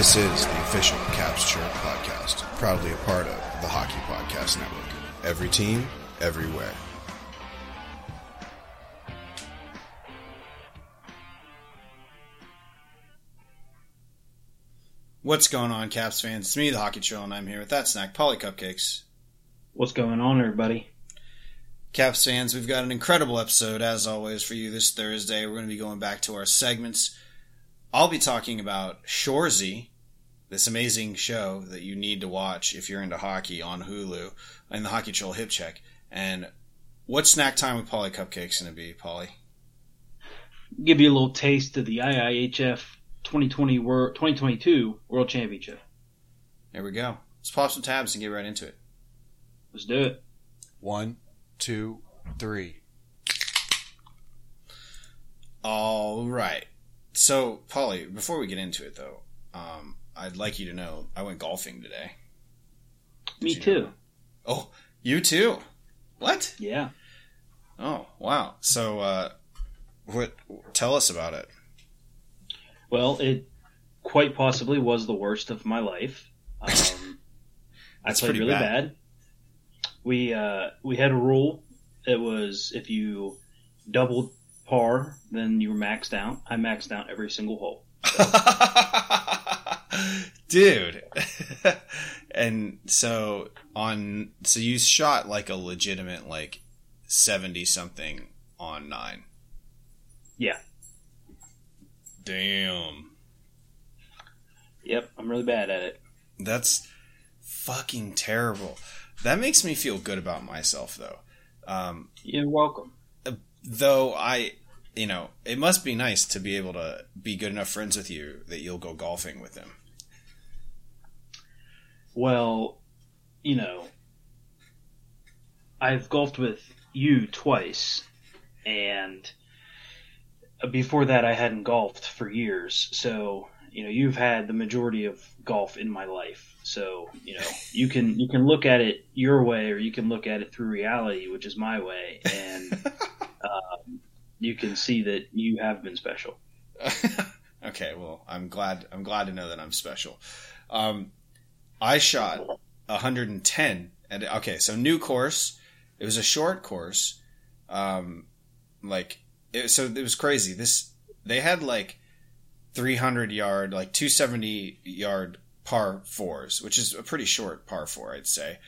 This is the official Caps Chirp podcast, proudly a part of the Hockey Podcast Network. Every team, everywhere. What's going on, Caps fans? It's me, the Hockey Troll, and I'm here with that snack, Paulie Cupcakes. What's going on, everybody? Caps fans, we've got an incredible episode, as always, for you this Thursday. We're going to be going back to our segments. I'll be talking about Shoresy, this amazing show that you need to watch if you're into hockey on Hulu, and the Hockey Troll Hip Check. And what snack time with Paulie Cupcakes going to be, Paulie? Give you a little taste of the IIHF 2020 World 2022 World Championship. There we go. Let's pop some tabs and get right into it. Let's do it. One, two, three. All right. So, Paulie, before we get into it, though, um, I'd like you to know I went golfing today. Me you too. Oh, you too? What? Yeah. Oh, wow. So, uh, what? Tell us about it. Well, it quite possibly was the worst of my life. Um, I That's played really bad. bad. We uh, we had a rule. It was if you doubled par, then you were maxed out. I maxed out every single hole. Dude. and so on so you shot like a legitimate like 70 something on 9. Yeah. Damn. Yep. I'm really bad at it. That's fucking terrible. That makes me feel good about myself though. Um You're welcome. though I you know, it must be nice to be able to be good enough friends with you that you'll go golfing with him. Well, you know, I've golfed with you twice, and before that, I hadn't golfed for years. So, you know, you've had the majority of golf in my life. So, you know, you can you can look at it your way, or you can look at it through reality, which is my way, and um, you can see that you have been special. okay, well, I'm glad. I'm glad to know that I'm special. Um, I shot 110, and okay, so new course. It was a short course. Um, like, it, so it was crazy. This they had like 300 yard, like 270 yard par fours, which is a pretty short par four, I'd say.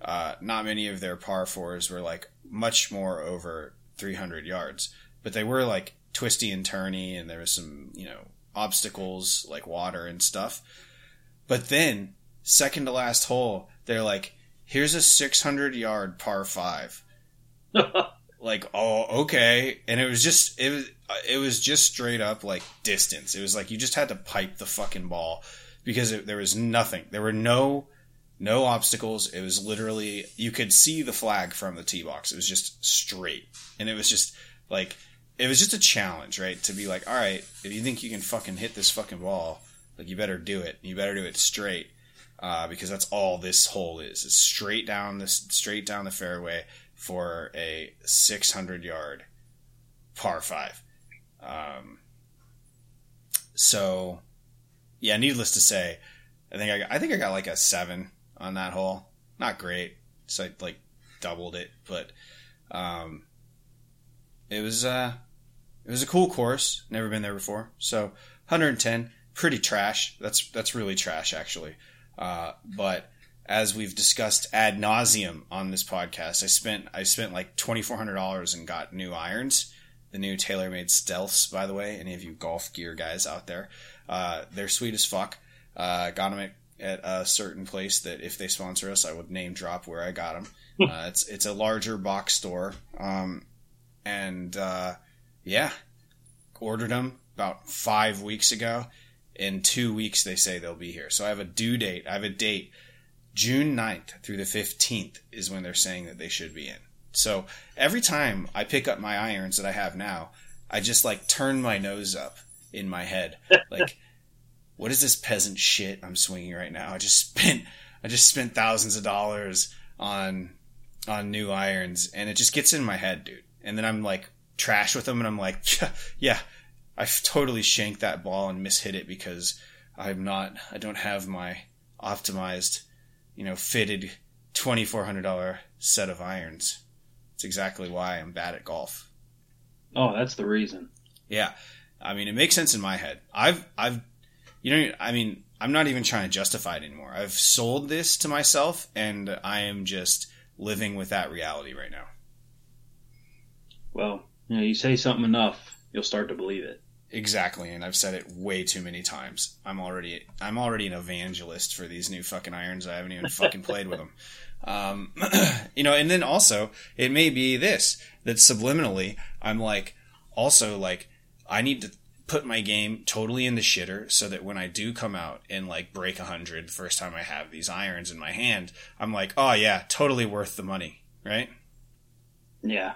Uh, not many of their par fours were like much more over 300 yards, but they were like twisty and turny, and there was some, you know, obstacles like water and stuff. But then, second to last hole, they're like, here's a 600 yard par five. like, oh, okay. And it was just, it was, uh, it was just straight up like distance. It was like you just had to pipe the fucking ball because it, there was nothing. There were no, no obstacles. It was literally, you could see the flag from the tee box. It was just straight. And it was just like, it was just a challenge, right? To be like, all right, if you think you can fucking hit this fucking ball, like you better do it. You better do it straight, uh, because that's all this hole is. It's straight down this, straight down the fairway for a 600 yard par five. Um, so, yeah, needless to say, I think I, got- I think I got like a seven on that hole. Not great, so I like doubled it, but um, it was uh, it was a cool course. Never been there before, so 110, pretty trash. That's that's really trash actually. Uh, but as we've discussed ad nauseum on this podcast, I spent I spent like twenty four hundred dollars and got new irons, the new TaylorMade Stealths. By the way, any of you golf gear guys out there, uh, they're sweet as fuck. Uh, got them at, at a certain place that if they sponsor us, I would name drop where I got them. uh, it's it's a larger box store, um, and uh, yeah, ordered them about five weeks ago. In two weeks, they say they'll be here. So I have a due date. I have a date. June 9th through the 15th is when they're saying that they should be in. So every time I pick up my irons that I have now, I just like turn my nose up in my head. Like, what is this peasant shit I'm swinging right now? I just spent, I just spent thousands of dollars on, on new irons and it just gets in my head, dude. And then I'm like trash with them and I'm like, yeah, I totally shanked that ball and mishit it because I'm not. I don't have my optimized, you know, fitted twenty four hundred dollar set of irons. It's exactly why I'm bad at golf. Oh, that's the reason. Yeah, I mean, it makes sense in my head. I've, I've, you know, I mean, I'm not even trying to justify it anymore. I've sold this to myself, and I am just living with that reality right now. Well, you know, you say something enough, you'll start to believe it. Exactly, and I've said it way too many times. I'm already I'm already an evangelist for these new fucking irons. I haven't even fucking played with them. Um, you know, and then also it may be this that subliminally I'm like also like I need to put my game totally in the shitter so that when I do come out and like break a hundred the first time I have these irons in my hand, I'm like, oh yeah, totally worth the money, right? Yeah.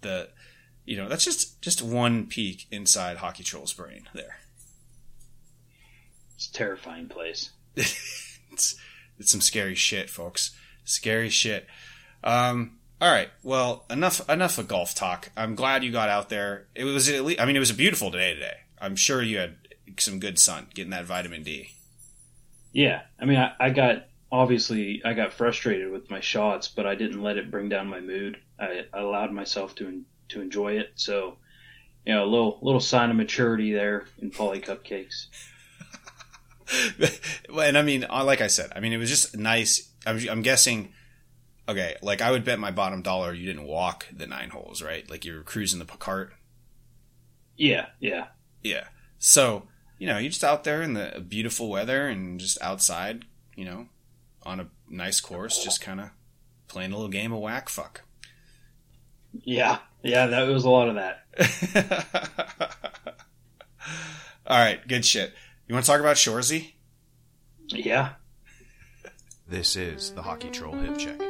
The you know that's just just one peek inside hockey troll's brain there. It's a terrifying place. It's it's some scary shit folks. Scary shit. Um all right. Well enough enough of golf talk. I'm glad you got out there. It was at least, i mean it was a beautiful day today. I'm sure you had some good sun getting that vitamin d. Yeah. I mean i, I got obviously I got frustrated with my shots, but I didn't let it bring down my mood. I, I allowed myself to to enjoy it. So, you know, a little little sign of maturity there in Paulie Cupcakes. and I mean, uh, like I said, I mean, it was just nice. I'm, I'm guessing. Okay, like I would bet my bottom dollar you didn't walk the nine holes, right? Like you were cruising the cart. Yeah, yeah, yeah. So you know, you're just out there in the beautiful weather and just outside, you know, on a nice course, just kind of playing a little game of whack fuck. Yeah, yeah, that was a lot of that. All right, good shit. You want to talk about Shoresy? Yeah. This is the Hockey Troll Hip Check.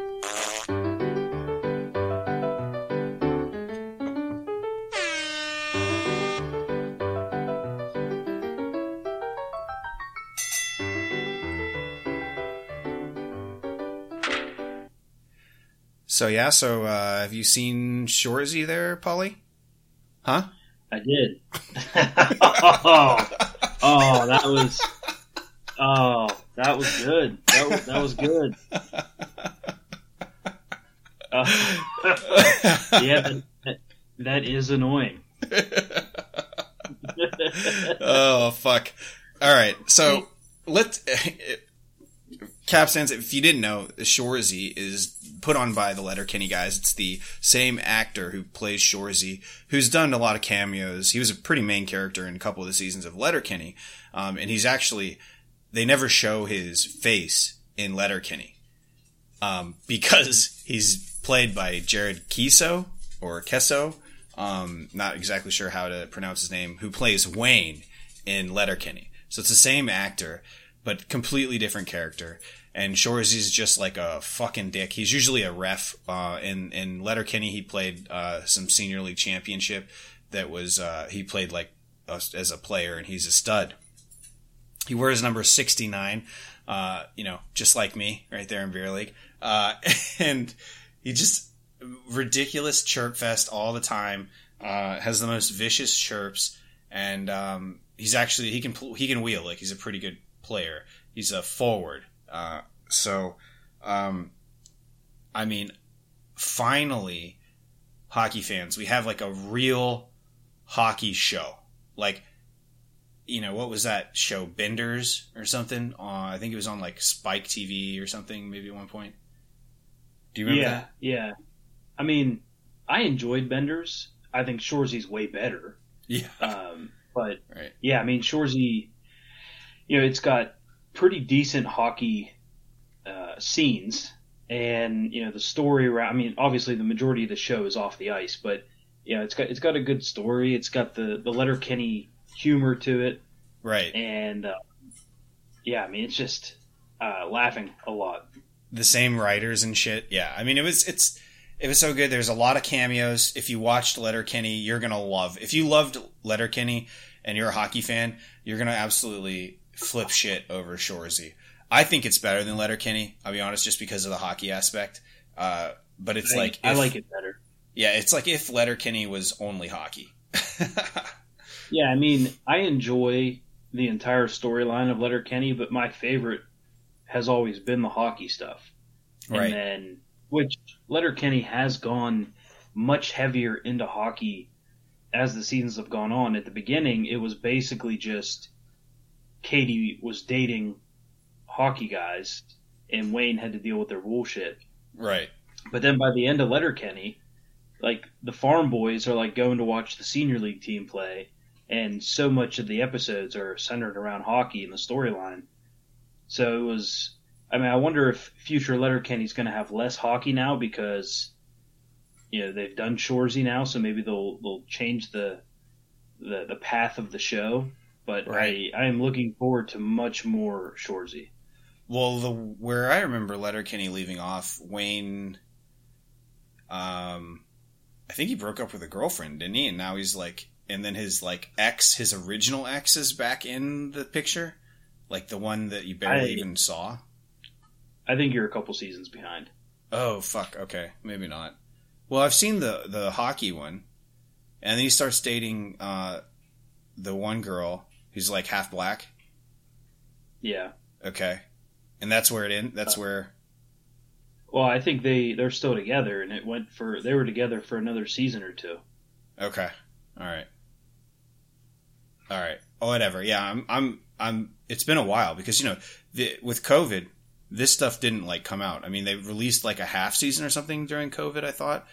So yeah, so uh, have you seen Shoresy there, Paulie? Huh? I did. oh, oh, that was oh, that was good. That was that was good. Uh, yeah, that, that, that is annoying. oh fuck! All right, so let's. Caps fans, if you didn't know, Shoresy is put on by the Letterkenny guys. It's the same actor who plays Shoresy, who's done a lot of cameos. He was a pretty main character in a couple of the seasons of Letterkenny. Um, and he's actually, they never show his face in Letterkenny. Um, because he's played by Jared Keeso, or Kesso. Um, not exactly sure how to pronounce his name, who plays Wayne in Letterkenny. So it's the same actor, but completely different character and Shoresy's just like a fucking dick. He's usually a ref. Uh, in in Letterkenny, he played uh, some senior league championship. That was uh, he played like as a player, and he's a stud. He wears number sixty nine. Uh, you know, just like me, right there in beer league. Uh, and he just ridiculous chirp fest all the time. Uh, has the most vicious chirps, and um, he's actually he can he can wheel like he's a pretty good player. He's a forward. Uh, so, um, I mean, finally, hockey fans, we have like a real hockey show. Like, you know, what was that show? Benders or something? Uh, I think it was on like Spike TV or something, maybe at one point. Do you remember yeah, that? Yeah. I mean, I enjoyed Benders. I think Shoresy's way better. Yeah. Um, but right. yeah, I mean, Shoresy, you know, it's got pretty decent hockey uh, scenes, and you know the story around. I mean, obviously the majority of the show is off the ice, but yeah, it's got it's got a good story. It's got the the Letterkenny humor to it, right? And uh, yeah, I mean, it's just uh, laughing a lot. The same writers and shit. Yeah, I mean, it was it's it was so good. There's a lot of cameos. If you watched Letterkenny, you're gonna love. If you loved Letterkenny and you're a hockey fan, you're gonna absolutely flip shit over Shoresy. I think it's better than Letterkenny. I'll be honest, just because of the hockey aspect. Uh, but it's I, like if, I like it better. Yeah, it's like if Letterkenny was only hockey. Yeah, I mean, I enjoy the entire storyline of Letterkenny, but my favorite has always been the hockey stuff. Right. And then, which Letterkenny has gone much heavier into hockey as the seasons have gone on. At the beginning, it was basically just Katie was dating hockey guys, and Wayne had to deal with their bullshit. Right. But then by the end of Letterkenny, like the farm boys are like going to watch the senior league team play, and so much of the episodes are centered around hockey and the storyline. So it was. I mean, I wonder if future Letterkenny's going to have less hockey now because you know they've done Shoresy now, so maybe they'll they'll change the the, the path of the show. But Right. I I am looking forward to much more Shoresy. Well, the where I remember Letterkenny leaving off, Wayne, um, I think he broke up with a girlfriend, didn't he? And now he's like, and then his like ex, his original ex, is back in the picture, like the one that you barely I- even saw. I think you're a couple seasons behind. Oh fuck. Okay, maybe not. Well, I've seen the the hockey one, and then he starts dating uh, the one girl who's like half black. Yeah. Okay, and that's where it in. That's Uh, where. Well, I think they they're still together, and it went for they were together for another season or two. Okay. All right. All right. Oh, whatever. Yeah, I'm. I'm. I'm. It's been a while because you know, the, with COVID, this stuff didn't like come out. I mean, they released like a half season or something during COVID. I thought,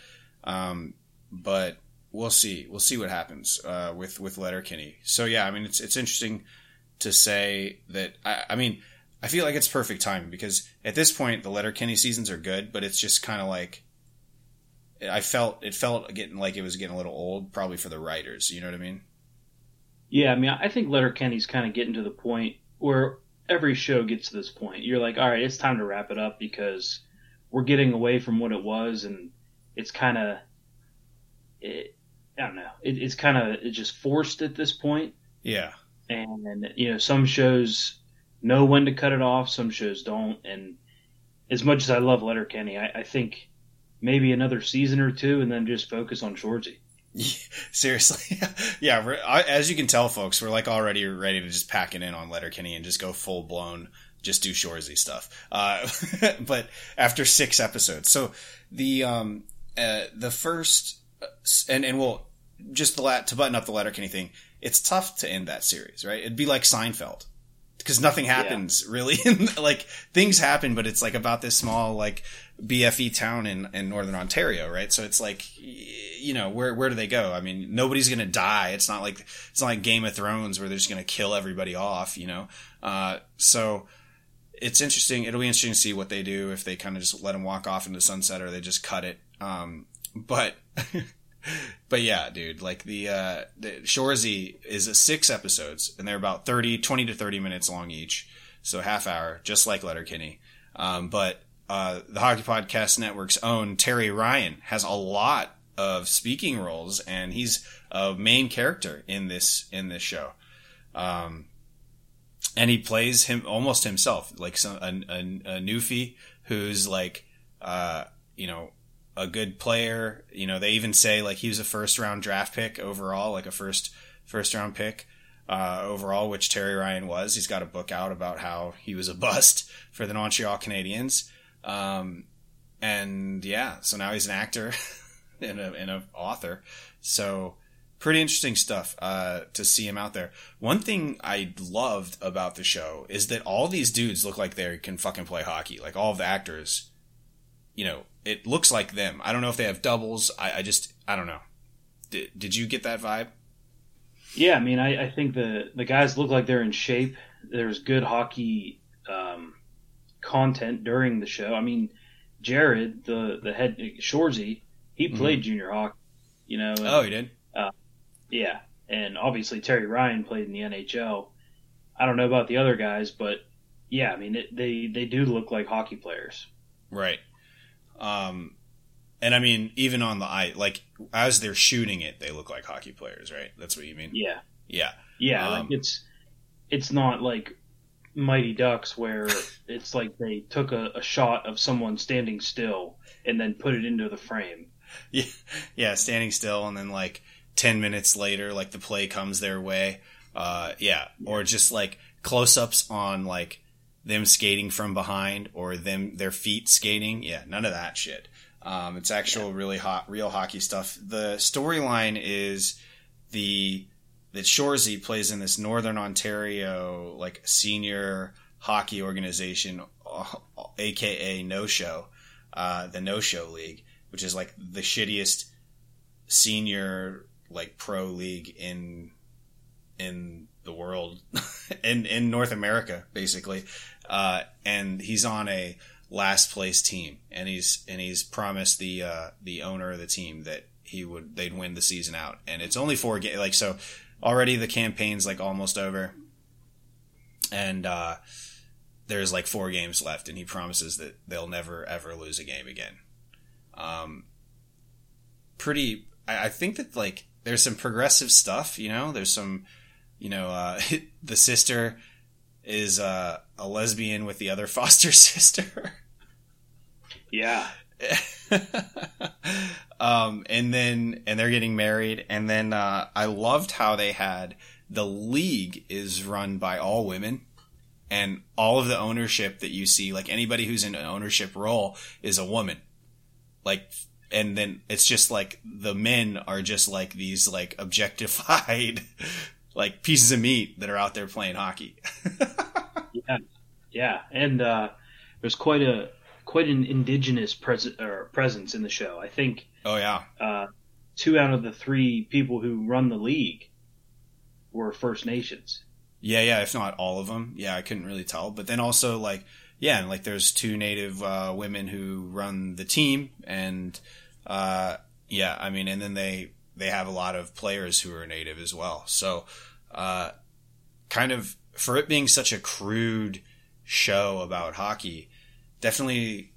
um, but we'll see. We'll see what happens uh, with with Letterkenny. So yeah, I mean, it's it's interesting to say that. I, I mean, I feel like it's perfect timing because at this point the Letterkenny seasons are good, but it's just kind of like. I felt it felt getting like it was getting a little old, probably for the writers. You know what I mean? Yeah, I mean, I think Letterkenny's kind of getting to the point where every show gets to this point. You're like, all right, it's time to wrap it up because we're getting away from what it was, and it's kind of, it, I don't know, it, it's kind of it's just forced at this point. Yeah. and you know some shows know when to cut it off some shows don't and as much as i love letterkenny i, I think maybe another season or two and then just focus on shoresy Seriously, yeah. We're, I, as you can tell, folks, we're like already ready to just pack it in on Letterkenny and just go full blown, just do Shoresy stuff. Uh, but after six episodes, so the um uh, the first and and we'll just the la- to button up the Letterkenny thing. It's tough to end that series, right? It'd be like Seinfeld because nothing happens really. like things happen, but it's like about this small like BFE town in, in northern Ontario, right? So it's like, you know, where where do they go? I mean, nobody's gonna die. It's not like it's not like Game of Thrones where they're just gonna kill everybody off, you know. Uh, so it's interesting. It'll be interesting to see what they do if they kind of just let them walk off into the sunset or they just cut it. Um, but but yeah, dude, like the uh, the Shoresy is six episodes and they're about 30, 20 to thirty minutes long each, so half hour, just like Letterkenny. Um, but uh, the Hockey Podcast Network's own Terry Ryan has a lot of speaking roles, and he's a main character in this in this show. Um, and he plays him almost himself, like some a, a, a newfie who's like, uh, you know, a good player. You know, they even say like he was a first round draft pick overall, like a first first round pick uh, overall, which Terry Ryan was. He's got a book out about how he was a bust for the Montreal Canadiens. Um, and yeah, so now he's an actor and a and a author. So pretty interesting stuff uh, to see him out there. One thing I loved about the show is that all these dudes look like they can fucking play hockey. Like all of the actors, you know, it looks like them. I don't know if they have doubles. I, I just I don't know. Did, did you get that vibe? yeah i mean I, I think the the guys look like they're in shape there's good hockey um, content during the show i mean jared the the head shoresy he played junior hockey you know and- Oh, he did. Yeah, and obviously Terry Ryan played in the NHL. I don't know about the other guys, but yeah, I mean it, they they do look like hockey players. Right. Um, and I mean, even on the eye, like as they're shooting it, they look like hockey players, right? That's what you mean? Yeah, Yeah. yeah, Um, like it's it's not like Mighty Ducks where it's like they took a, a shot of someone standing still and then put it into the frame. Yeah. Yeah. Standing still and then like 10 minutes later, like the play comes their way. Uh, yeah. Or just like close ups on like them skating from behind or them, their feet skating. Yeah. None of that shit. Um, it's actual really hot, real hockey stuff. The storyline is the, that Shoresy plays in this Northern Ontario, like senior hockey organization, aka No Show, uh, the No Show League, which is like the shittiest senior like pro league in in the world in in North America basically uh, and he's on a last place team and he's and he's promised the uh, the owner of the team that he would they'd win the season out. And it's only four games like so already the campaign's like almost over. And uh, there's like four games left and he promises that they'll never ever lose a game again. Um pretty I, I think that like there's some progressive stuff, you know. There's some, you know, uh, the sister is uh, a lesbian with the other foster sister. Yeah. um, and then and they're getting married, and then uh, I loved how they had the league is run by all women. And all of the ownership that you see, like anybody who's in an ownership role, is a woman. Like and then it's just like the men are just like these like objectified like pieces of meat that are out there playing hockey. yeah, yeah, and uh, there's quite a quite an indigenous pres- presence in the show. I think. Oh yeah. Uh, two out of the three people who run the league were First Nations. Yeah, yeah, if not all of them. Yeah, I couldn't really tell. But then also like yeah, and like there's two native uh, women who run the team, and uh, yeah, I mean, and then they they have a lot of players who are native as well. So, uh, kind of for it being such a crude show about hockey, definitely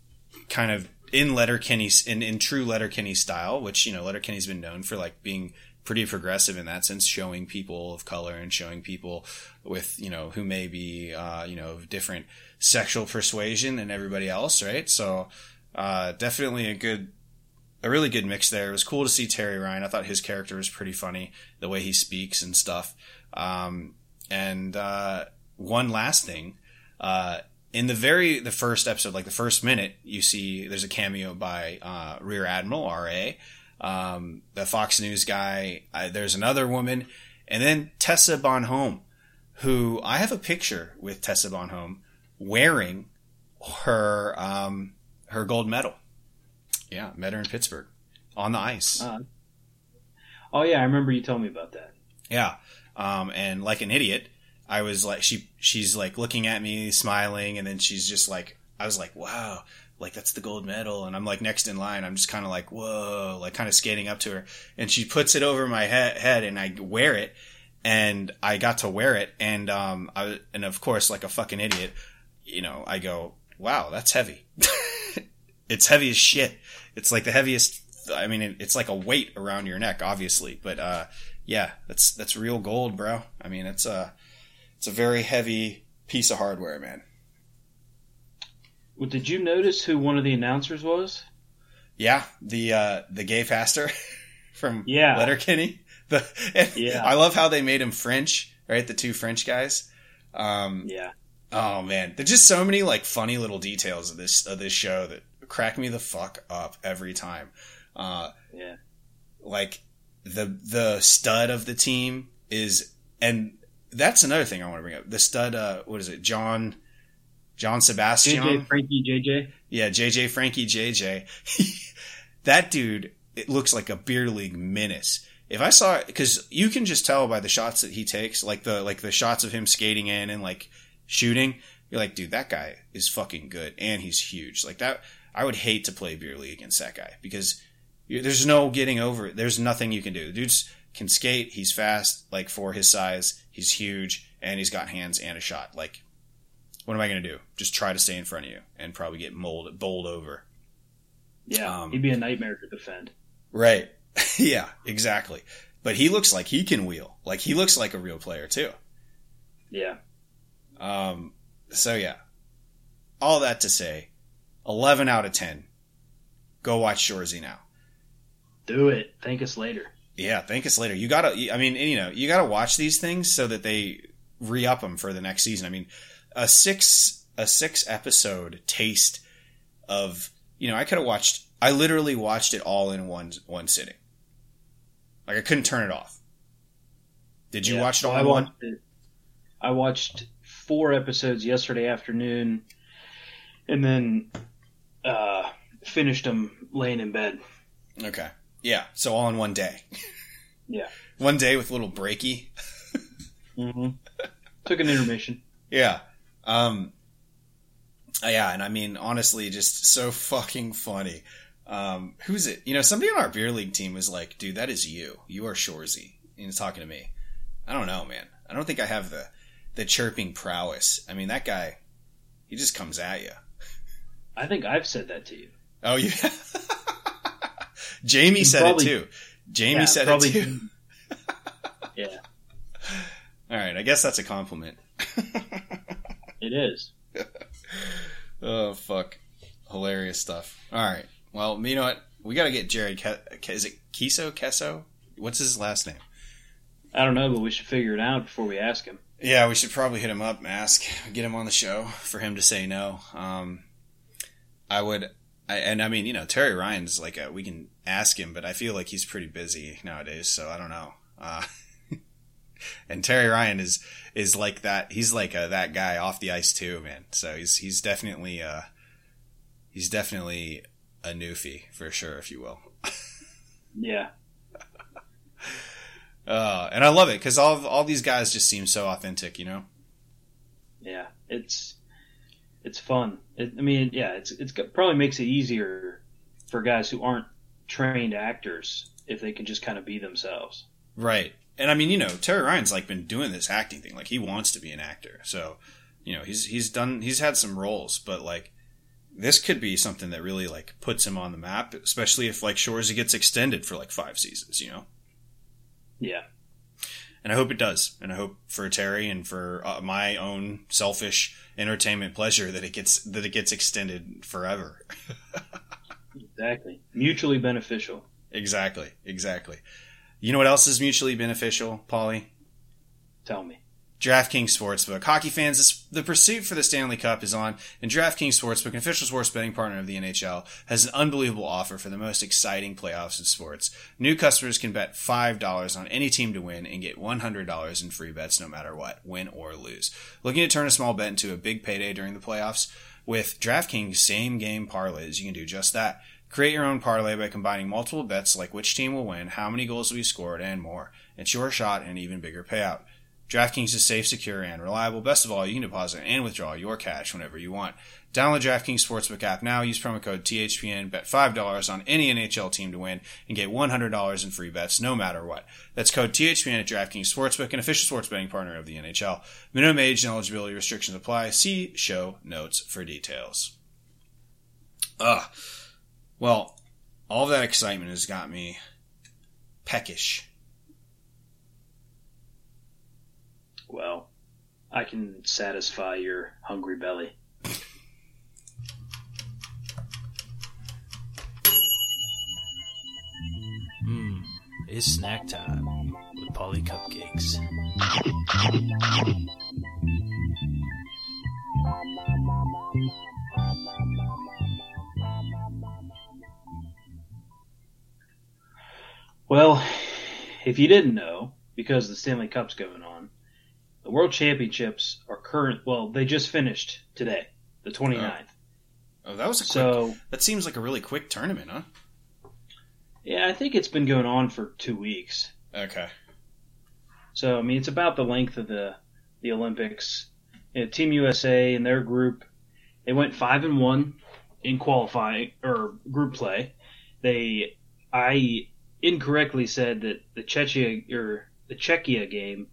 kind of in Letterkenny in in true Letterkenny style, which you know Letterkenny's been known for like being pretty progressive in that sense, showing people of color and showing people with you know who may be uh, you know of different sexual persuasion than everybody else, right? So uh, definitely a good a really good mix there. It was cool to see Terry Ryan. I thought his character was pretty funny, the way he speaks and stuff. Um, and uh, one last thing, uh, in the very the first episode, like the first minute, you see there's a cameo by uh, Rear Admiral R.A. Um, the Fox News guy. there's another woman, and then Tessa Bonhomme, who I have a picture with Tessa Bonhomme wearing her um, her gold medal. Yeah, met her in Pittsburgh on the ice. Uh, oh yeah, I remember you told me about that. Yeah, um, and like an idiot, I was like, she she's like looking at me, smiling, and then she's just like, I was like, wow, like that's the gold medal, and I'm like next in line. I'm just kind of like, whoa, like kind of skating up to her, and she puts it over my he- head, and I wear it, and I got to wear it, and um, I and of course, like a fucking idiot, you know, I go, wow, that's heavy. it's heavy as shit. It's like the heaviest. I mean, it's like a weight around your neck, obviously, but uh, yeah, that's that's real gold, bro. I mean, it's a it's a very heavy piece of hardware, man. Well, did you notice who one of the announcers was? Yeah, the uh, the gay pastor from yeah. Letterkenny. The yeah, I love how they made him French, right? The two French guys. Um, yeah. Oh man, there's just so many like funny little details of this of this show that crack me the fuck up every time. Uh, yeah. Like the the stud of the team is, and that's another thing I want to bring up. The stud, uh, what is it, John? John Sebastian, JJ Frankie JJ. Yeah, JJ Frankie JJ. that dude, it looks like a beer league menace. If I saw it, because you can just tell by the shots that he takes, like the like the shots of him skating in and like shooting. You're like, dude, that guy is fucking good, and he's huge. Like that, I would hate to play beer league against that guy because there's no getting over it. There's nothing you can do. Dude's can skate. He's fast, like for his size. He's huge, and he's got hands and a shot. Like, what am I going to do? Just try to stay in front of you and probably get molded, bowled over. Yeah, um, he'd be a nightmare to defend. Right. yeah, exactly. But he looks like he can wheel. Like he looks like a real player too. Yeah. Um. So yeah. All that to say, 11 out of 10. Go watch Shoresy now. Do it. Thank us later. Yeah, thank us later. You gotta, I mean, you know, you gotta watch these things so that they re up them for the next season. I mean, a six a six episode taste of you know, I could have watched. I literally watched it all in one one sitting. Like I couldn't turn it off. Did you Yeah, watch it all I one? it. I watched four episodes yesterday afternoon, and then uh, finished them laying in bed. Okay. Yeah. So all in one day. Yeah. one day with a little breaky. Mm-hmm. Took an intermission. Yeah. Um, uh, yeah, and I mean, honestly, just so fucking funny. Um, who's it? You know, somebody on our beer league team was like, "Dude, that is you. You are Shoresy." And he's talking to me. I don't know, man. I don't think I have the the chirping prowess. I mean, that guy, he just comes at you. I think I've said that to you. Oh yeah. Jamie said probably- it too. Jamie Yeah, said probably- it too. Yeah, All right, I guess that's a compliment. it is. Oh fuck, hilarious stuff. All right, well, you know what? We got to get Jared. Ke- is it Kiso Keso? What's his last name? I don't know, but we should figure it out before we ask him. Yeah, we should probably hit him up, ask, get him on the show for him to say no. Um, I would, I, and I mean, you know, Terry Ryan's like a, we can ask him, but I feel like he's pretty busy nowadays, so I don't know. Uh, and Terry Ryan is is like that. He's like a, that guy off the ice too, man. So he's he's definitely uh he's definitely a newfie for sure, if you will. Yeah, Uh, and I love it because all all these guys just seem so authentic, you know. yeah. It's it's fun. It, I mean, yeah, it's it's got- probably makes it easier for guys who aren't trained actors if they can just kind of be themselves. Right. And I mean, you know, Terry Ryan's like been doing this acting thing. Like he wants to be an actor. So, you know, he's he's done he's had some roles, but like this could be something that really like puts him on the map, especially if like Shoresy gets extended for like 5 seasons, you know. Yeah, And I hope it does. And I hope for Terry and for uh, my own selfish entertainment pleasure that it gets that it gets extended forever. exactly. Mutually beneficial. exactly. Exactly. You know what else is mutually beneficial, Paulie? Tell me. DraftKings Sportsbook. Hockey fans, the pursuit for the Stanley Cup is on, and DraftKings Sportsbook, an official sports betting partner of the NHL, has an unbelievable offer for the most exciting playoffs in sports. New customers can bet $5 on any team to win and get $100 in free bets no matter what, win or lose. Looking to turn a small bet into a big payday during the playoffs? With DraftKings same game parlays, you can do just that. Create your own parlay by combining multiple bets like which team will win, how many goals will be scored, and more. It's your shot at an even bigger payout. DraftKings is safe, secure, and reliable. Best of all, you can deposit and withdraw your cash whenever you want. Download DraftKings Sportsbook app now. Use promo code THPN. Bet $5 on any NHL team to win and get $100 in free bets no matter what. That's code THPN at DraftKings Sportsbook, an official sports betting partner of the NHL. Minimum age and eligibility restrictions apply. See show notes for details. Ugh. Well, all of that excitement has got me peckish. Well, I can satisfy your hungry belly. Mmm, it's snack time with Paulie Cupcakes. Well, if you didn't know, because the Stanley Cup's going on, the World Championships are current. Well, they just finished today, the 29th. Oh, that was a quick. So, that seems like a really quick tournament, huh? yeah, I think it's been going on for two weeks. Okay. So, I mean, it's about the length of the the Olympics. You know, Team USA and their group, they went five and one in qualifying or group play. They, I incorrectly said that the Czechia or the Czechia game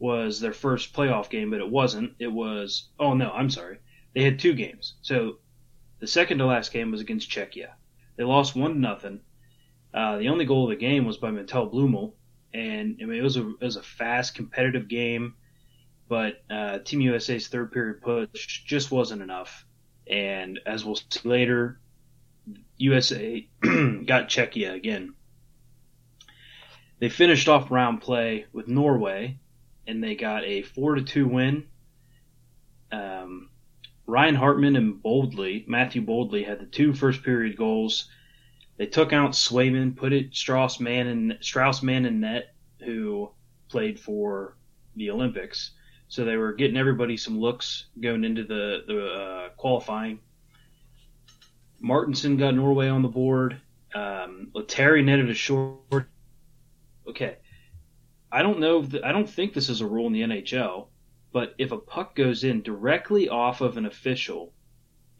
was their first playoff game, but it wasn't. It was. Oh no, I'm sorry. They had two games. So the second to last game was against Czechia. They lost one to nothing. Uh, the only goal of the game was by Matej Blumel, and I mean it was a it was a fast, competitive game, but uh, Team USA's third period push just wasn't enough. And as we'll see later, USA got Czechia again. they finished off round play with Norway, and they got a four to two win. Um, Ryan Hartman and Boldy, Matthew Boldy, had the two first period goals. They took out Swayman, put it Strauss Mann and Strauss Mann in net, who played for the Olympics. So they were getting everybody some looks going into the the uh, qualifying. Martinsen got Norway on the board. Um, Letary netted a short. Okay, I don't know. If the, I don't think this is a rule in the NHL, but if a puck goes in directly off of an official,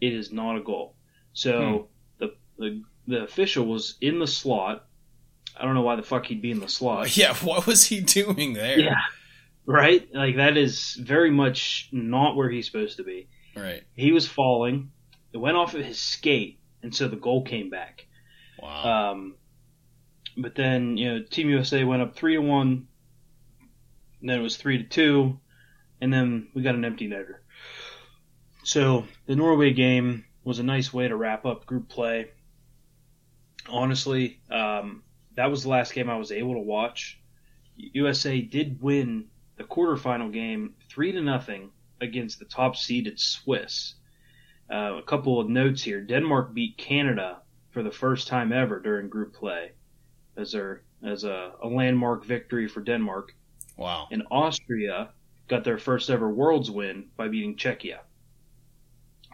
it is not a goal. So the, the the official was in the slot. I don't know why the fuck he'd be in the slot. Yeah, what was he doing there? Yeah. Right? Like that is very much not where he's supposed to be. Right. He was falling. It went off of his skate, and so the goal came back. Wow. Um, but then you know Team USA went up three to one. And then it was three to two, and then we got an empty netter. So the Norway game was a nice way to wrap up group play. Honestly, um, that was the last game I was able to watch. USA did win the quarterfinal game three to nothing against the top seeded Swiss. Uh, a couple of notes here: Denmark beat Canada for the first time ever during group play, as their as a, a landmark victory for Denmark. Wow. And Austria got their first ever Worlds win by beating Czechia.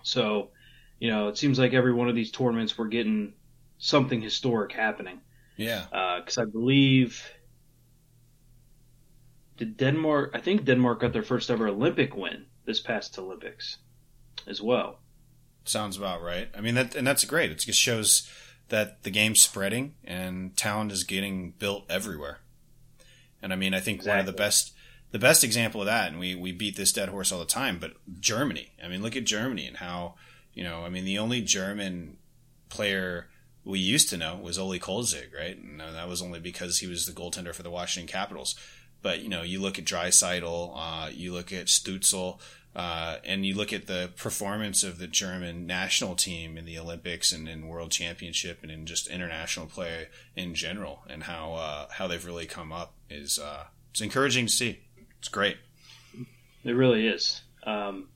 So, you know, it seems like every one of these tournaments we're getting something historic happening. Yeah. Uh, because I believe did Denmark? I think Denmark got their first ever Olympic win this past Olympics, as well. Sounds about right. I mean that and that's great. It just shows that the game's spreading and talent is getting built everywhere. And I mean, I think one of the best the best example of that, and we, we beat this dead horse all the time, but Germany. I mean, look at Germany and how, you know, I mean, the only German player we used to know was Olie Kolzig, right? And uh, that was only because he was the goaltender for the Washington Capitals. But, you know, you look at Draisaitl, uh, you look at Stutzle, uh, and you look at the performance of the German national team in the Olympics and in World Championship and in just international play in general, and how uh, how they've really come up is uh, it's encouraging to see. It's great. It really is. Um,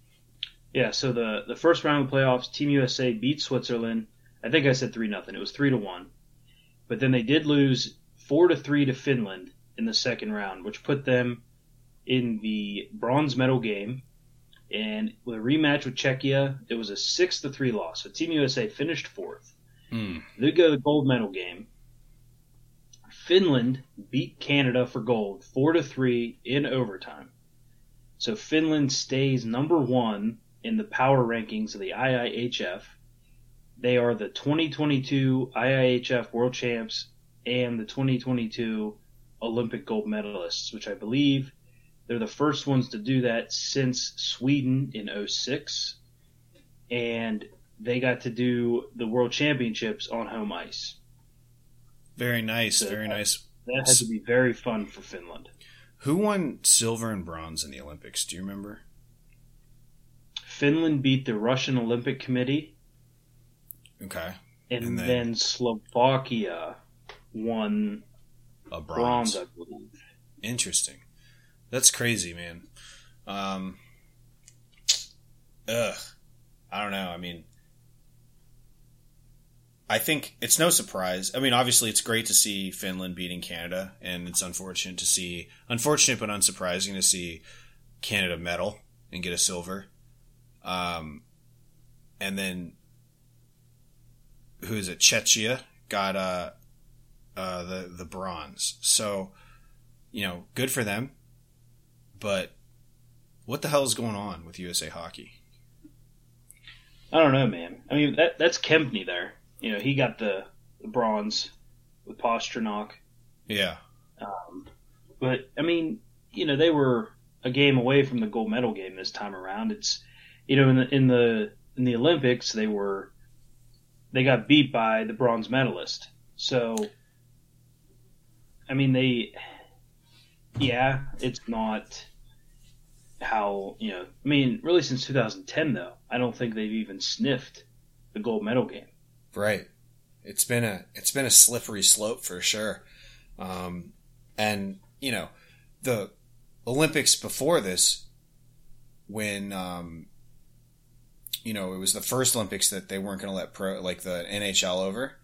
yeah. So the the first round of the playoffs, Team USA beat Switzerland. I think I said three nothing. It was three to one, but then they did lose four to three to Finland in the second round, which put them in the bronze medal game. And with a rematch with Czechia, it was a six to three loss. So Team USA finished fourth. Hmm. They go to the gold medal game. Finland beat Canada for gold, four to three in overtime. So Finland stays number one in the power rankings of the IIHF. They are the 2022 IIHF World Champs and the 2022 Olympic gold medalists, which I believe they're the first ones to do that since Sweden in 06. And they got to do the World Championships on home ice. Very nice. So- Very nice. That had to be very fun for Finland. Who won silver and bronze in the Olympics? Do you remember? Finland beat the Russian Olympic Committee, Okay, and, And then, then- Slovakia won a bronze, bronze. I believe. Interesting. That's crazy, man. Um, ugh. I don't know. I mean, I think it's no surprise. I mean, obviously, it's great to see Finland beating Canada, and it's unfortunate to see, unfortunate but unsurprising to see Canada medal and get a silver. Um, and then who is it? Czechia got uh, uh, the the bronze. So, you know, good for them. But what the hell is going on with USA Hockey? I don't know, man. I mean, that that's Kempny there. You know, he got the, the bronze with Pastrnak. Yeah, Um, but I mean, you know, they were a game away from the gold medal game this time around. It's you know, in the in the in the Olympics, they were they got beat by the bronze medalist. So, I mean, they, yeah, it's not how you know. I mean, really, since 2010, though, I don't think they've even sniffed the gold medal game. Right. It's been a it's been a slippery slope for sure. Um, And you know, the Olympics before this, when um, you know it was the first Olympics that they weren't going to let pro like the NHL over,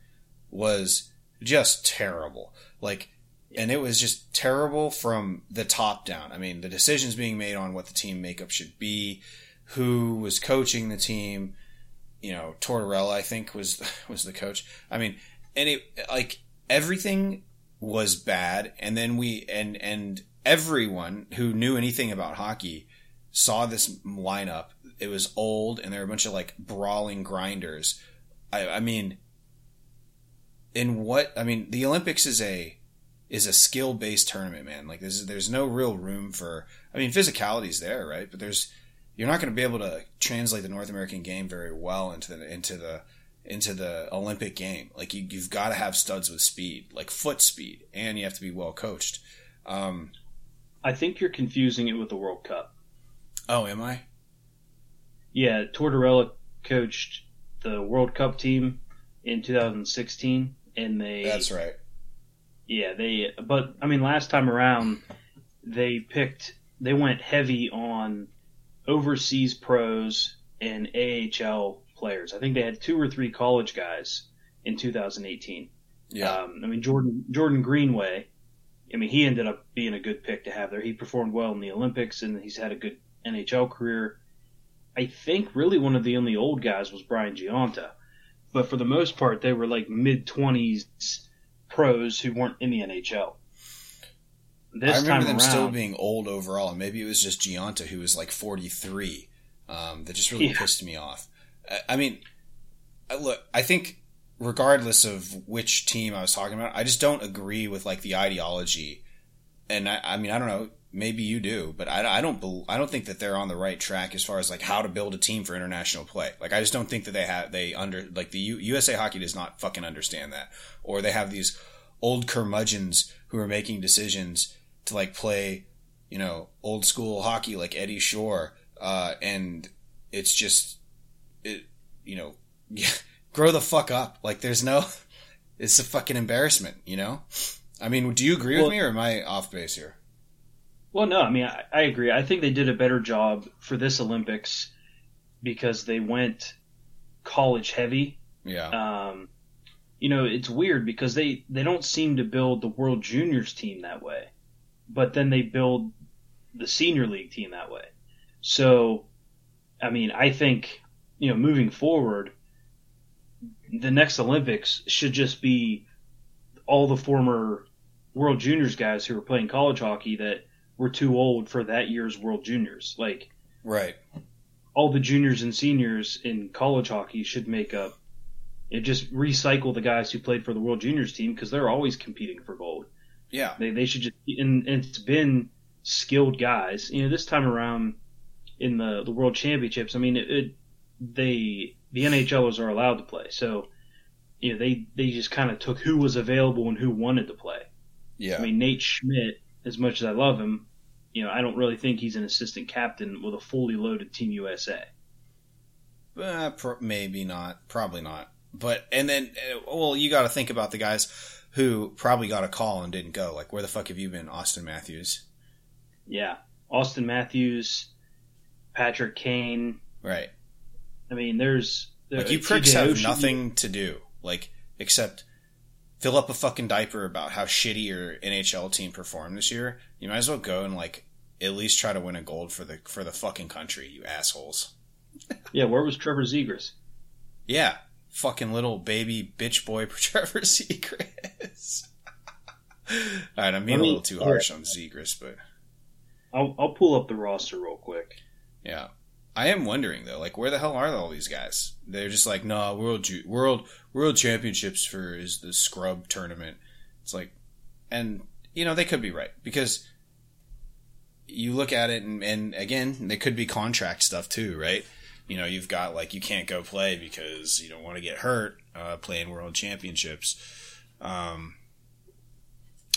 was just terrible. Like, and it was just terrible from the top down. I mean, the decisions being made on what the team makeup should be, who was coaching the team. You know, Tortorella, I think was was the coach. I mean, and it like everything was bad, and then we and and everyone who knew anything about hockey saw this lineup. It was old, and there were a bunch of like brawling grinders. I, I mean, in what I mean, the Olympics is a is a skill based tournament, man. Like there's there's no real room for. I mean, physicality's there, right? But there's you're not going to be able to translate the North American game very well into the into the into the Olympic game. Like you, you've got to have studs with speed, like foot speed, and you have to be well coached. Um, I think you're confusing it with the World Cup. oh, am I? Yeah, Tortorella coached the World Cup team in 2016, and they That's right. Yeah, they. But I mean, last time around, they picked. They went heavy on overseas pros and AHL players. I think they had two or three college guys in 2018. Yeah, Um, I mean, Jordan Jordan Greenway. I mean, he ended up being a good pick to have there. He performed well in the Olympics, and he's had a good NHL career. I think really one of the only old guys was Brian Gionta, but for the most part, they were like mid twenties pros who weren't in the NHL. This I remember them around, still being old overall, and maybe it was just Gionta who was like 43. Um, that just really Yeah. pissed me off. I, I mean, I, look, I think regardless of which team I was talking about, I just don't agree with like the ideology. And I, I mean, I don't know. Maybe you do, but I, I don't. I don't think that they're on the right track as far as like how to build a team for international play. Like, I just don't think that they have they under like the U, USA Hockey does not fucking understand that, or they have these old curmudgeons who are making decisions to like play, you know, old school hockey like Eddie Shore, uh, and it's just, it, you know, grow the fuck up. Like, there's no, it's a fucking embarrassment, you know. I mean, do you agree Well- with me, or am I off base here? Well, no, I mean, I, I agree. I think they did a better job for this Olympics because they went college heavy. Yeah, Um, you know, it's weird because they, they don't seem to build the World Juniors team that way, but then they build the Senior League team that way. So, I mean, I think, you know, moving forward, the next Olympics should just be all the former World Juniors guys who were playing college hockey that were too old for that year's World Juniors. Like, right. all the juniors and seniors in college hockey should make up. It just recycle the guys who played for the World Juniors team because they're always competing for gold. Yeah, They they should just and, and it's been skilled guys. You know, this time around in the the World Championships, I mean, it, it they the NHLers are allowed to play, so you know they they just kind of took who was available and who wanted to play. yeah. I mean, Nate Schmidt, as much as I love him, you know, I don't really think he's an assistant captain with a fully loaded Team USA. Uh, pro- maybe not. Probably not. But and then, uh, well, you got to think about the guys who probably got a call and didn't go. Like, where the fuck have you been, Auston Matthews? Yeah, Auston Matthews, Patrick Kane. Right. I mean, there's Like, you pricks have nothing to do, like, except fill up a fucking diaper about how shitty your NHL team performed this year. You might as well go and like at least try to win a gold for the for the fucking country, you assholes. Yeah, where was Trevor Zegras? Yeah, fucking little baby bitch boy Trevor Zegras. All right, I'm being Let a little too harsh on Zegras, but I'll I'll pull up the roster real quick. yeah. I am wondering though, like where the hell are all these guys? They're just like, nah, world world world championships for is the scrub tournament. It's like, and you know they could be right because you look at it and, and again they could be contract stuff too, right? You know, you've got like you can't go play because you don't want to get hurt uh, playing world championships. Um,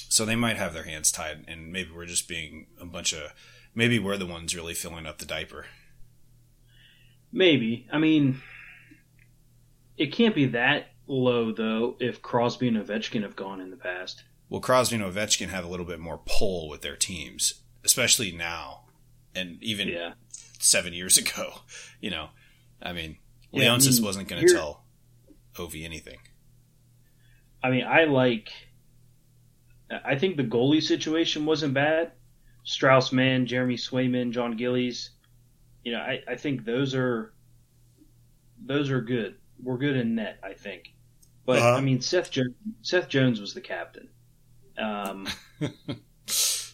so they might have their hands tied, and maybe we're just being a bunch of maybe we're the ones really filling up the diaper. Maybe. I mean, it can't be that low though. If Crosby and Ovechkin have gone in the past, Well, Crosby and Ovechkin have a little bit more pull with their teams, especially now, and even Yeah. Seven years ago. You know, I mean, Yeah, I Leonsis mean, wasn't going to tell Ovi anything. I mean, I like. I think the goalie situation wasn't bad. Strauss Mann, Jeremy Swayman, Jon Gillies. You know, I, I think those are those are good. We're good in net, I think. But Uh-huh. I mean, Seth Jones, Seth Jones was the captain, um,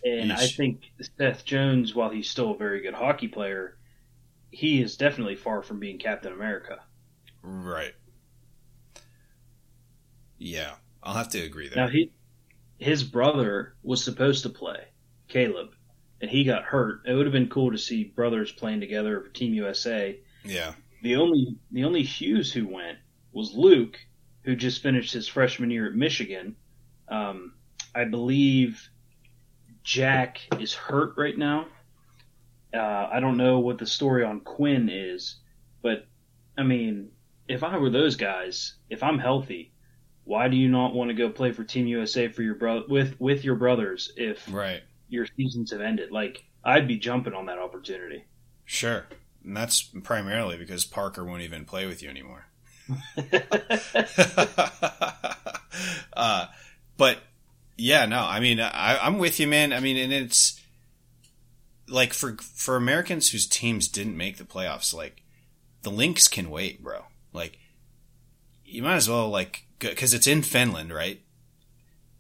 and I think Seth Jones, while he's still a very good hockey player, he is definitely far from being Captain America. Right. Yeah, I'll have to agree there. Now he, his brother was supposed to play, Caleb, and he got hurt. It would have been cool to see brothers playing together for Team USA. yeah. The only the only Hughes who went was Luke, who just finished his freshman year at Michigan. Um, I believe Jack is hurt right now. Uh, I don't know what the story on Quinn is, but I mean, if I were those guys, if I'm healthy, why do you not want to go play for Team USA for your bro- with with your brothers if Right. your seasons have ended? Like I'd be jumping on that opportunity. Sure. And that's primarily because Parker won't even play with you anymore. uh, but yeah, no, I mean, I, I'm with you, man. I mean, and it's like for for Americans whose teams didn't make the playoffs, like the links can wait, bro. Like you might as well like because it's in Finland, right?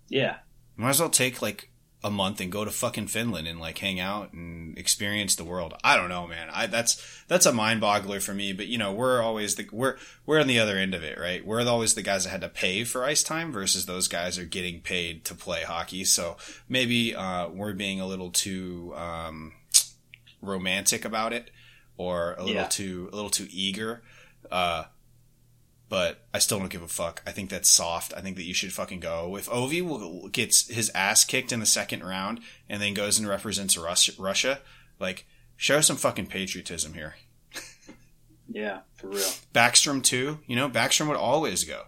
yeah, You might as well take like a month and go to fucking Finland and like hang out and experience the world. I don't know, man. I that's that's a mind boggler for me. But you know, we're always the we're we're on the other end of it, right? We're always the guys that had to pay for ice time versus those guys are getting paid to play hockey. So maybe uh, we're being a little too um, romantic about it, or a little Yeah. too a little too eager. Uh, but I still don't give a fuck. I think that's soft. I think that you should fucking go. If Ovi gets his ass kicked in the second round and then goes and represents Russia, Russia, like show some fucking patriotism here. yeah, for real. Backstrom too. You know, Backstrom would always go.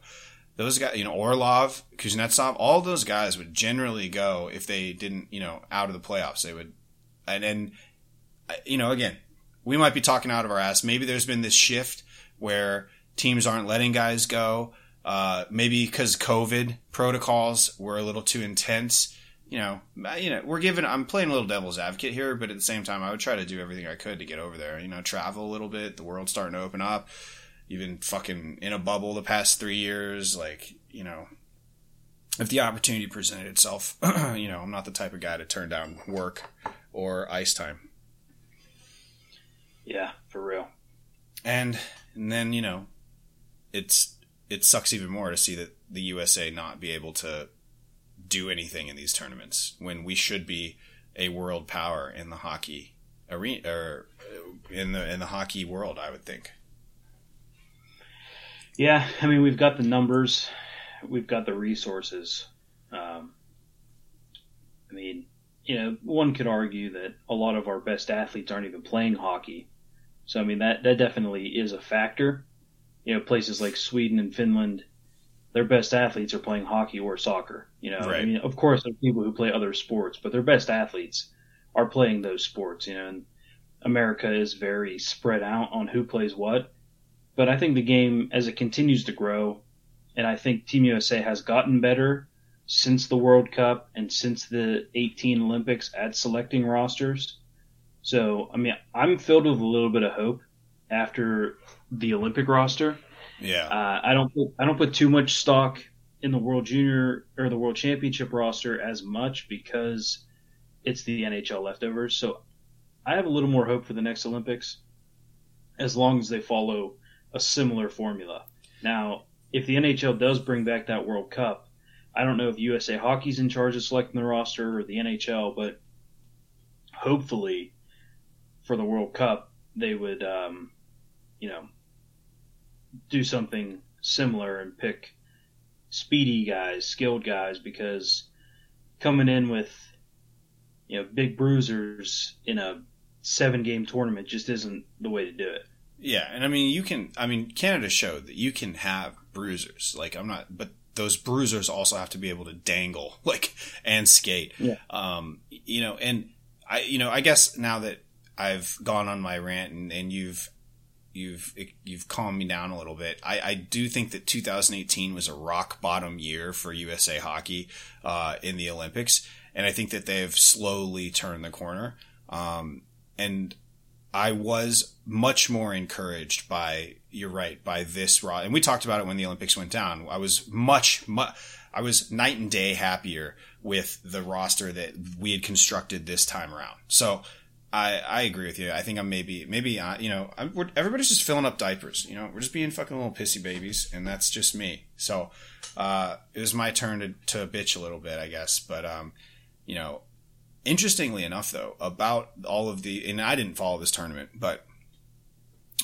Those guys, you know, Orlov, Kuznetsov, all those guys would generally go if they didn't, you know, out of the playoffs. They would, and then, you know, again, we might be talking out of our ass. Maybe there's been this shift where teams aren't letting guys go. Uh, maybe because COVID protocols were a little too intense. You know, you know, we're giving. I'm playing a little devil's advocate here, but at the same time, I would try to do everything I could to get over there. You know, travel a little bit. The world's starting to open up. You've been fucking in a bubble the past three years. Like, you know, if the opportunity presented itself, you know, I'm not the type of guy to turn down work or ice time. Yeah, for real. And and then you know, it's it sucks even more to see that the USA not be able to do anything in these tournaments when we should be a world power in the hockey arena or in the in the hockey world. I would think. Yeah, I mean, we've got the numbers, we've got the resources. Um, I mean, you know, one could argue that a lot of our best athletes aren't even playing hockey. So, I mean, that, that definitely is a factor. You know, places like Sweden and Finland, their best athletes are playing hockey or soccer. You know, I mean, of course, there are people who play other sports, but their best athletes are playing those sports. You know, and America is very spread out on who plays what. But I think the game, as it continues to grow, and I think Team USA has gotten better since the World Cup and since the 18 Olympics at selecting rosters. So, I mean, I'm filled with a little bit of hope after the Olympic roster. Yeah. Uh, I don't put, I don't put too much stock in the World Junior or the World Championship roster as much because it's the NHL leftovers. So I have a little more hope for the next Olympics as long as they follow a similar formula. Now, if the NHL does bring back that World Cup, I don't know if USA Hockey's in charge of selecting the roster or the NHL, but hopefully for the World Cup they would, um, you know, do something similar and pick speedy guys, skilled guys, because coming in with you know big bruisers in a seven game tournament just isn't the way to do it. Yeah, and I mean you can. I mean Canada showed that you can have bruisers. Like I'm not, but those bruisers also have to be able to dangle like and skate. Yeah. Um, you know, and I, you know, I guess now that I've gone on my rant and, and you've you've you've calmed me down a little bit. I, I do think that 2018 was a rock bottom year for USA hockey uh, in the Olympics, and I think that they've slowly turned the corner. Um, and I was much more encouraged by you're right by this raw, and we talked about it when the Olympics went down. I was much, much I was night and day happier with the roster that we had constructed this time around. So I, I agree with you. I think I'm maybe maybe uh, you know I'm, everybody's just filling up diapers. You know, we're just being fucking little pissy babies, and that's just me. So uh, it was my turn to, to bitch a little bit, I guess. But um, you know, interestingly enough, though, about all of the and I didn't follow this tournament, but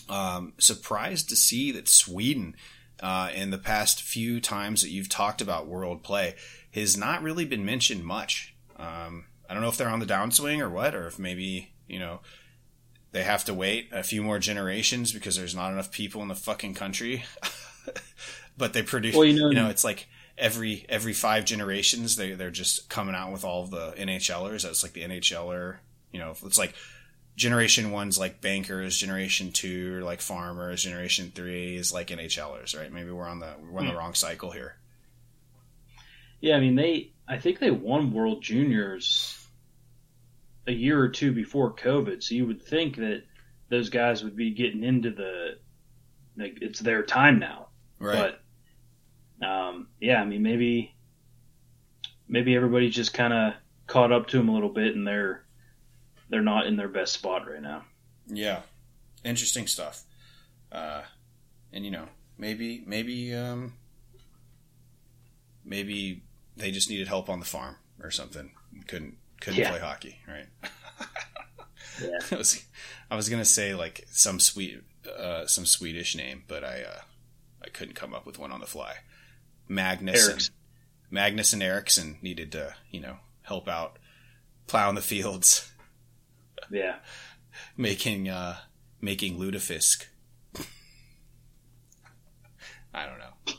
um, surprised to see that Sweden, uh, in the past few times that you've talked about world play, has not really been mentioned much. Um, I don't know if they're on the downswing or what, or if maybe you know, they have to wait a few more generations because there's not enough people in the fucking country. but they produce, well, you, know, you know, it's like every every five generations they they're just coming out with all the NHLers. That's like the NHLer, you know, it's like generation one's like bankers, generation two like farmers, generation three is like NHLers, right? Maybe we're on the we're on the hmm. wrong cycle here. Yeah, I mean they I think they won World Juniors a year or two before COVID, so you would think that those guys would be getting into the like it's their time now. Right. But um, yeah, I mean maybe maybe everybody's just kind of caught up to them a little bit, and they're they're not in their best spot right now. Yeah, interesting stuff. Uh, and you know, maybe maybe um, maybe they just needed help on the farm or something. Couldn't couldn't yeah. play hockey, right? yeah. I was, I was gonna say like some sweet, uh, some Swedish name, but I, uh, I couldn't come up with one on the fly. Magnus and Magnus and Eriksson needed to, you know, help out plowing the fields. Yeah. making, uh, making lutefisk. I don't know.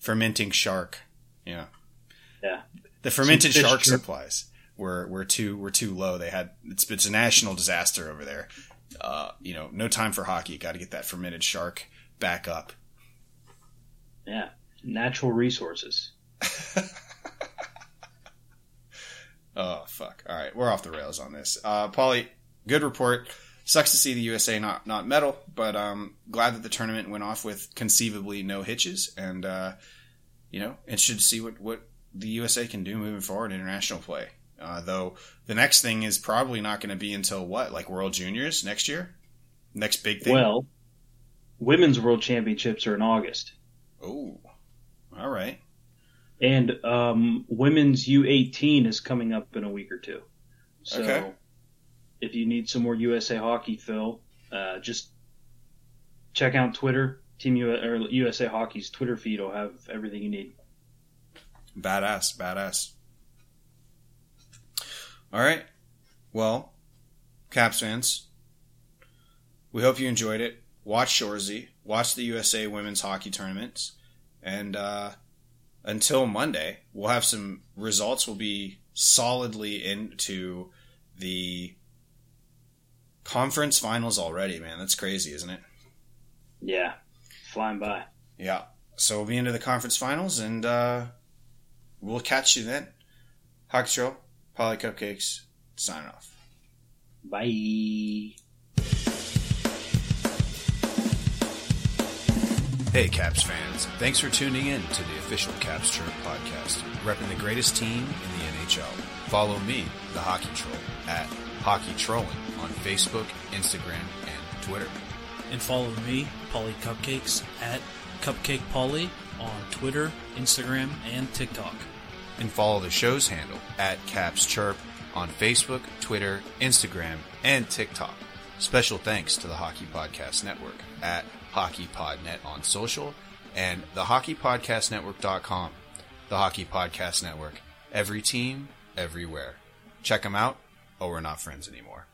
Fermenting shark. Yeah. Yeah. The fermented shark supplies were were too were too low. They had it's it's a national disaster over there. Uh, you know, no time for hockey. Got to get that fermented shark back up. Yeah, natural resources. oh fuck! All right, we're off the rails on this. Uh, Paulie, good report. Sucks to see the USA not not medal, but um, glad that the tournament went off with conceivably no hitches, and uh, you know, interested to see what what the USA can do moving forward in international play. Uh, though the next thing is probably not going to be until what, like World Juniors next year? Next big thing? Well, women's World Championships are in August. Oh, all right. And um, women's U18 is coming up in a week or two. So okay. if you need some more USA hockey, Phil, uh, just check out Twitter. Team U- or USA Hockey's Twitter feed will have everything you need. Badass, badass. All right. Well, Caps fans, we hope you enjoyed it. Watch Shoresy. Watch the USA women's hockey tournaments. And uh, until Monday, we'll have some results. We'll be solidly into the conference finals already, man. That's crazy, isn't it? Yeah. Flying by. Yeah. So we'll be into the conference finals, and uh, we'll catch you then. Hockey. Paulie Cupcakes, signing off. Bye. Hey, Caps fans. Thanks for tuning in to the official Caps Chirp podcast, repping the greatest team in the NHL. Follow me, the Hockey Troll, at Hockey Trolling on Facebook, Instagram, and Twitter. And follow me, Paulie Cupcakes, at Cupcake Paulie on Twitter, Instagram, and TikTok and follow the show's handle at Caps Chirp on Facebook, Twitter, Instagram, and TikTok. Special thanks to the Hockey Podcast Network at HockeyPodNet on social and the HockeyPodcastNetwork.com. The Hockey Podcast Network. Every team, everywhere. Check them out, or we're not friends anymore.